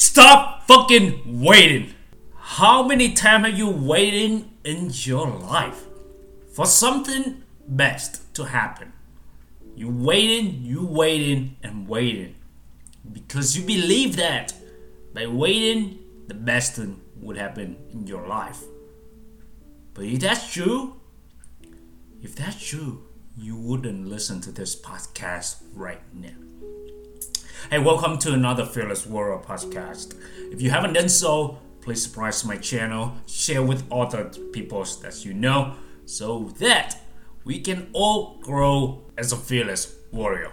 Stop fucking waiting. How many times have you waited in your life for something best to happen? You waiting, you waiting, and waiting because you believe that by waiting, the best thing would happen in your life. But if that's true, if that's true, you wouldn't listen to this podcast right now. Hey, welcome to another Fearless Warrior podcast. If you haven't done so, please subscribe to my channel, share with other people that you know, so that we can all grow as a fearless warrior.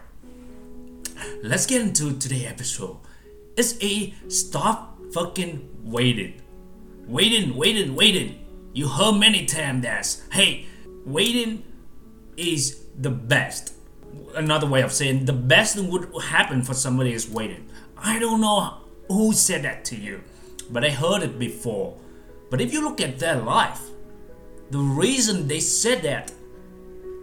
Let's get into today's episode. It's a stop fucking waiting. Waiting, waiting, waiting. You heard many times that, hey, waiting is the best another way of saying the best thing would happen for somebody is waiting. I don't know who said that to you, but I heard it before. But if you look at their life, the reason they said that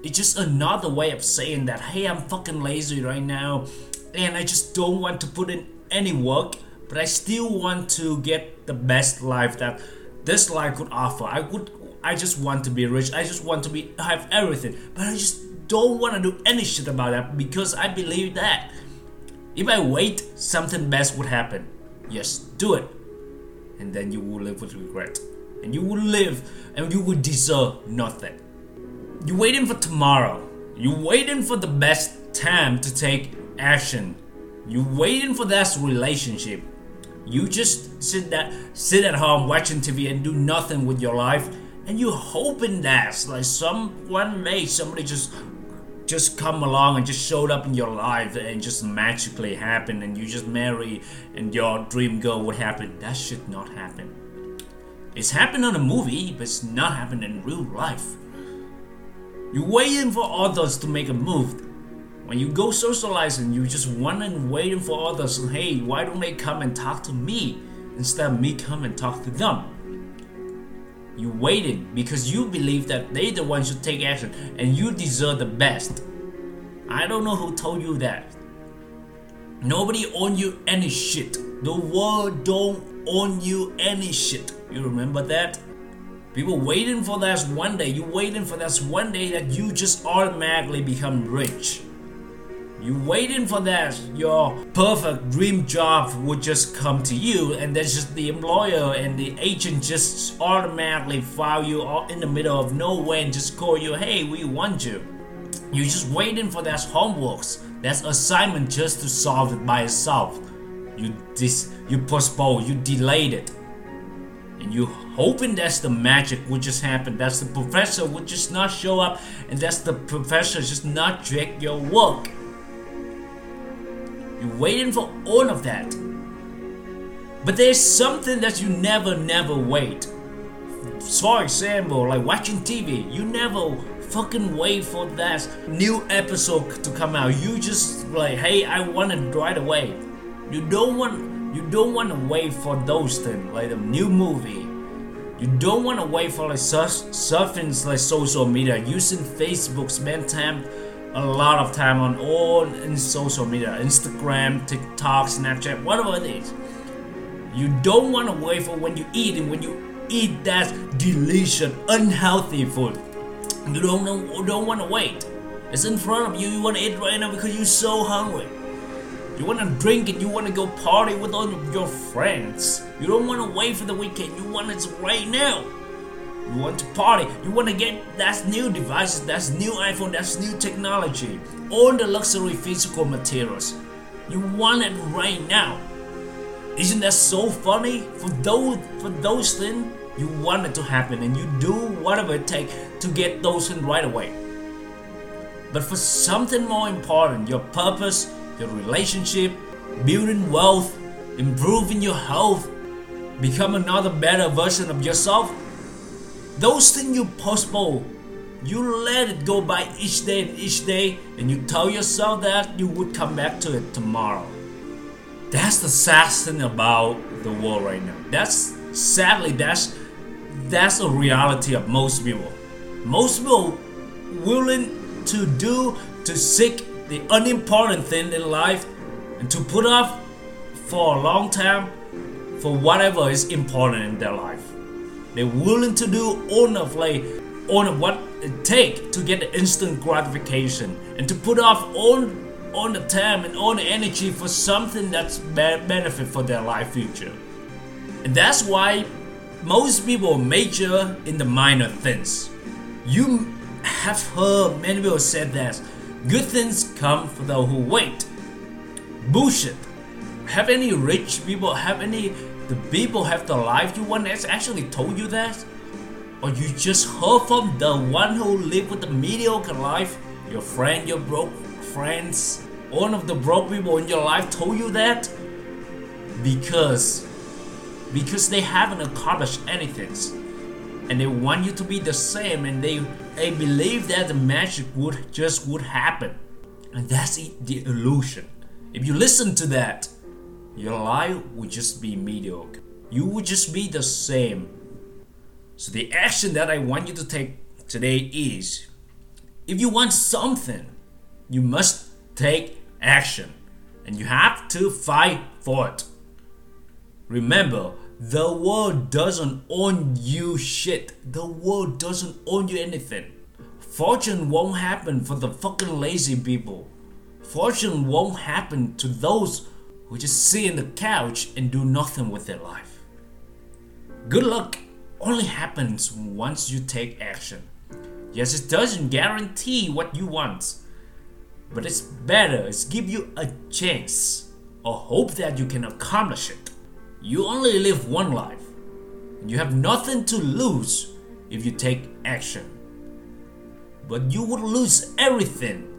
it's just another way of saying that hey I'm fucking lazy right now and I just don't want to put in any work but I still want to get the best life that this life could offer. I would I just want to be rich. I just want to be have everything. But I just don't want to do any shit about that because I believe that if I wait, something best would happen. Yes, do it. And then you will live with regret. And you will live and you will deserve nothing. You're waiting for tomorrow. You're waiting for the best time to take action. You're waiting for that relationship. You just sit that sit at home watching TV and do nothing with your life and you're hoping that like someone may somebody just just come along and just showed up in your life and just magically happened and you just marry and your dream girl would happen. That should not happen. It's happened on a movie, but it's not happened in real life. You're waiting for others to make a move. When you go socializing, you're just wondering, waiting for others. Hey, why don't they come and talk to me instead of me come and talk to them? You waited because you believe that they the ones should take action and you deserve the best. I don't know who told you that. Nobody own you any shit. The world don't own you any shit. You remember that? People waiting for that one day. You waiting for that one day that you just automatically become rich. You waiting for that your perfect dream job would just come to you, and then just the employer and the agent just automatically file you in the middle of nowhere and just call you, hey, we want you. You're just waiting for that homeworks, that assignment just to solve it by yourself. You dis you postpone, you delayed it. And you hoping that's the magic would just happen. That's the professor would just not show up and that's the professor just not check your work. You're waiting for all of that. But there's something that you never, never wait. For example, like watching TV, you never fucking wait for that new episode to come out. You just like, hey, I want it right away. You don't want, you don't want to wait for those things like the new movie. You don't want to wait for like surfing like social media, using Facebook, spend time a lot of time on all in social media Instagram, TikTok, Snapchat, whatever it is. You don't want to wait for when you eat and when you eat that delicious, unhealthy food. You don't know, don't want to wait. It's in front of you. You want to eat right now because you're so hungry. You want to drink it. You want to go party with all your friends. You don't want to wait for the weekend. You want it right now. You want to party. You want to get that new devices, that's new iPhone, that's new technology. All the luxury physical materials. You want it right now. Isn't that so funny? For those for those things, you want it to happen and you do whatever it takes to get those things right away. But for something more important, your purpose, your relationship, building wealth, improving your health, become another better version of yourself, those things you postpone, you let it go by each day and each day, and you tell yourself that you would come back to it tomorrow. That's the sad thing about the world right now. That's sadly that's that's a reality of most people. Most people willing to do to seek the unimportant thing in life and to put off for a long time for whatever is important in their life. They're willing to do all of like of what it take to get the instant gratification and to put off all all the time and all the energy for something that's be- benefit for their life future. And that's why most people major in the minor things. You have heard many people said that good things come for those who wait. Bullshit. Have any rich people, have any the people have the life you want that's actually told you that? Or you just heard from the one who lived with the mediocre life? Your friend, your broke friends, one of the broke people in your life told you that? Because because they haven't accomplished anything and they want you to be the same and they they believe that the magic would just would happen and that's the illusion if you listen to that your life would just be mediocre you would just be the same so the action that i want you to take today is if you want something you must take action and you have to fight for it remember the world doesn't own you shit. The world doesn't own you anything. Fortune won't happen for the fucking lazy people. Fortune won't happen to those who just sit in the couch and do nothing with their life. Good luck only happens once you take action. Yes, it doesn't guarantee what you want, but it's better, it's give you a chance or hope that you can accomplish it. You only live one life. And you have nothing to lose if you take action. But you would lose everything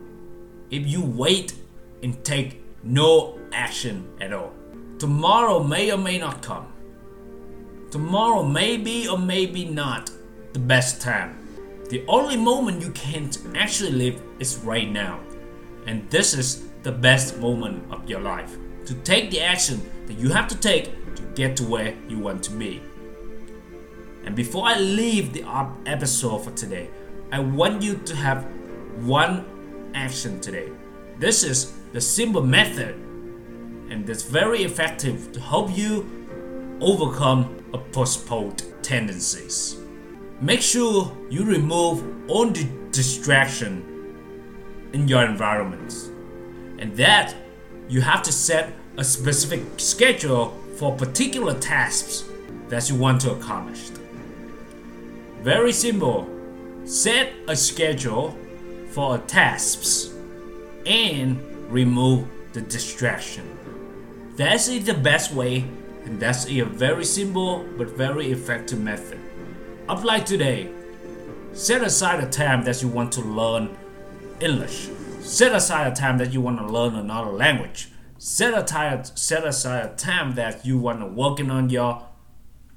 if you wait and take no action at all. Tomorrow may or may not come. Tomorrow may be or maybe not the best time. The only moment you can actually live is right now. And this is the best moment of your life. To take the action that you have to take to get to where you want to be. And before I leave the episode for today, I want you to have one action today. This is the simple method, and it's very effective to help you overcome a postponed tendencies. Make sure you remove all the distraction in your environment, and that you have to set a specific schedule for particular tasks that you want to accomplish. Very simple. Set a schedule for tasks and remove the distraction. That's the best way, and that's a very simple but very effective method. Apply today. Set aside a time that you want to learn English. Set aside a time that you want to learn another language set aside set aside a time that you want to working on your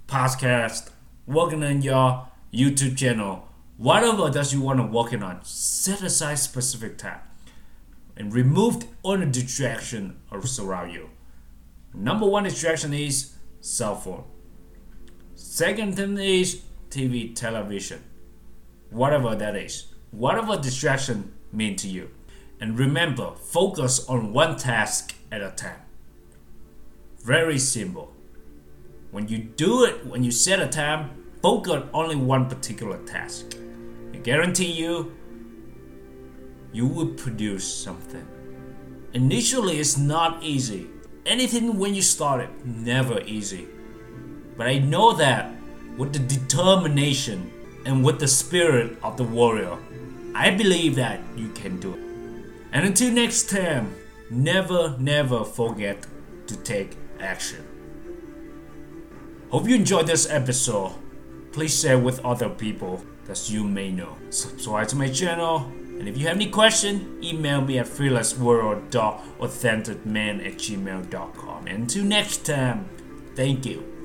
podcast, working on your YouTube channel, whatever that you want to working on. Set aside specific time and remove all the distraction around you. Number one distraction is cell phone. Second thing is TV, television, whatever that is, whatever distraction mean to you. And remember, focus on one task at a time. Very simple. When you do it, when you set a time, focus on only one particular task. I guarantee you, you will produce something. Initially, it's not easy. Anything when you start it, never easy. But I know that with the determination and with the spirit of the warrior, I believe that you can do it. And until next time, never, never forget to take action. Hope you enjoyed this episode. Please share with other people that you may know. Subscribe to my channel. And if you have any question, email me at fearlessworld.authenticman at gmail.com. And until next time, thank you.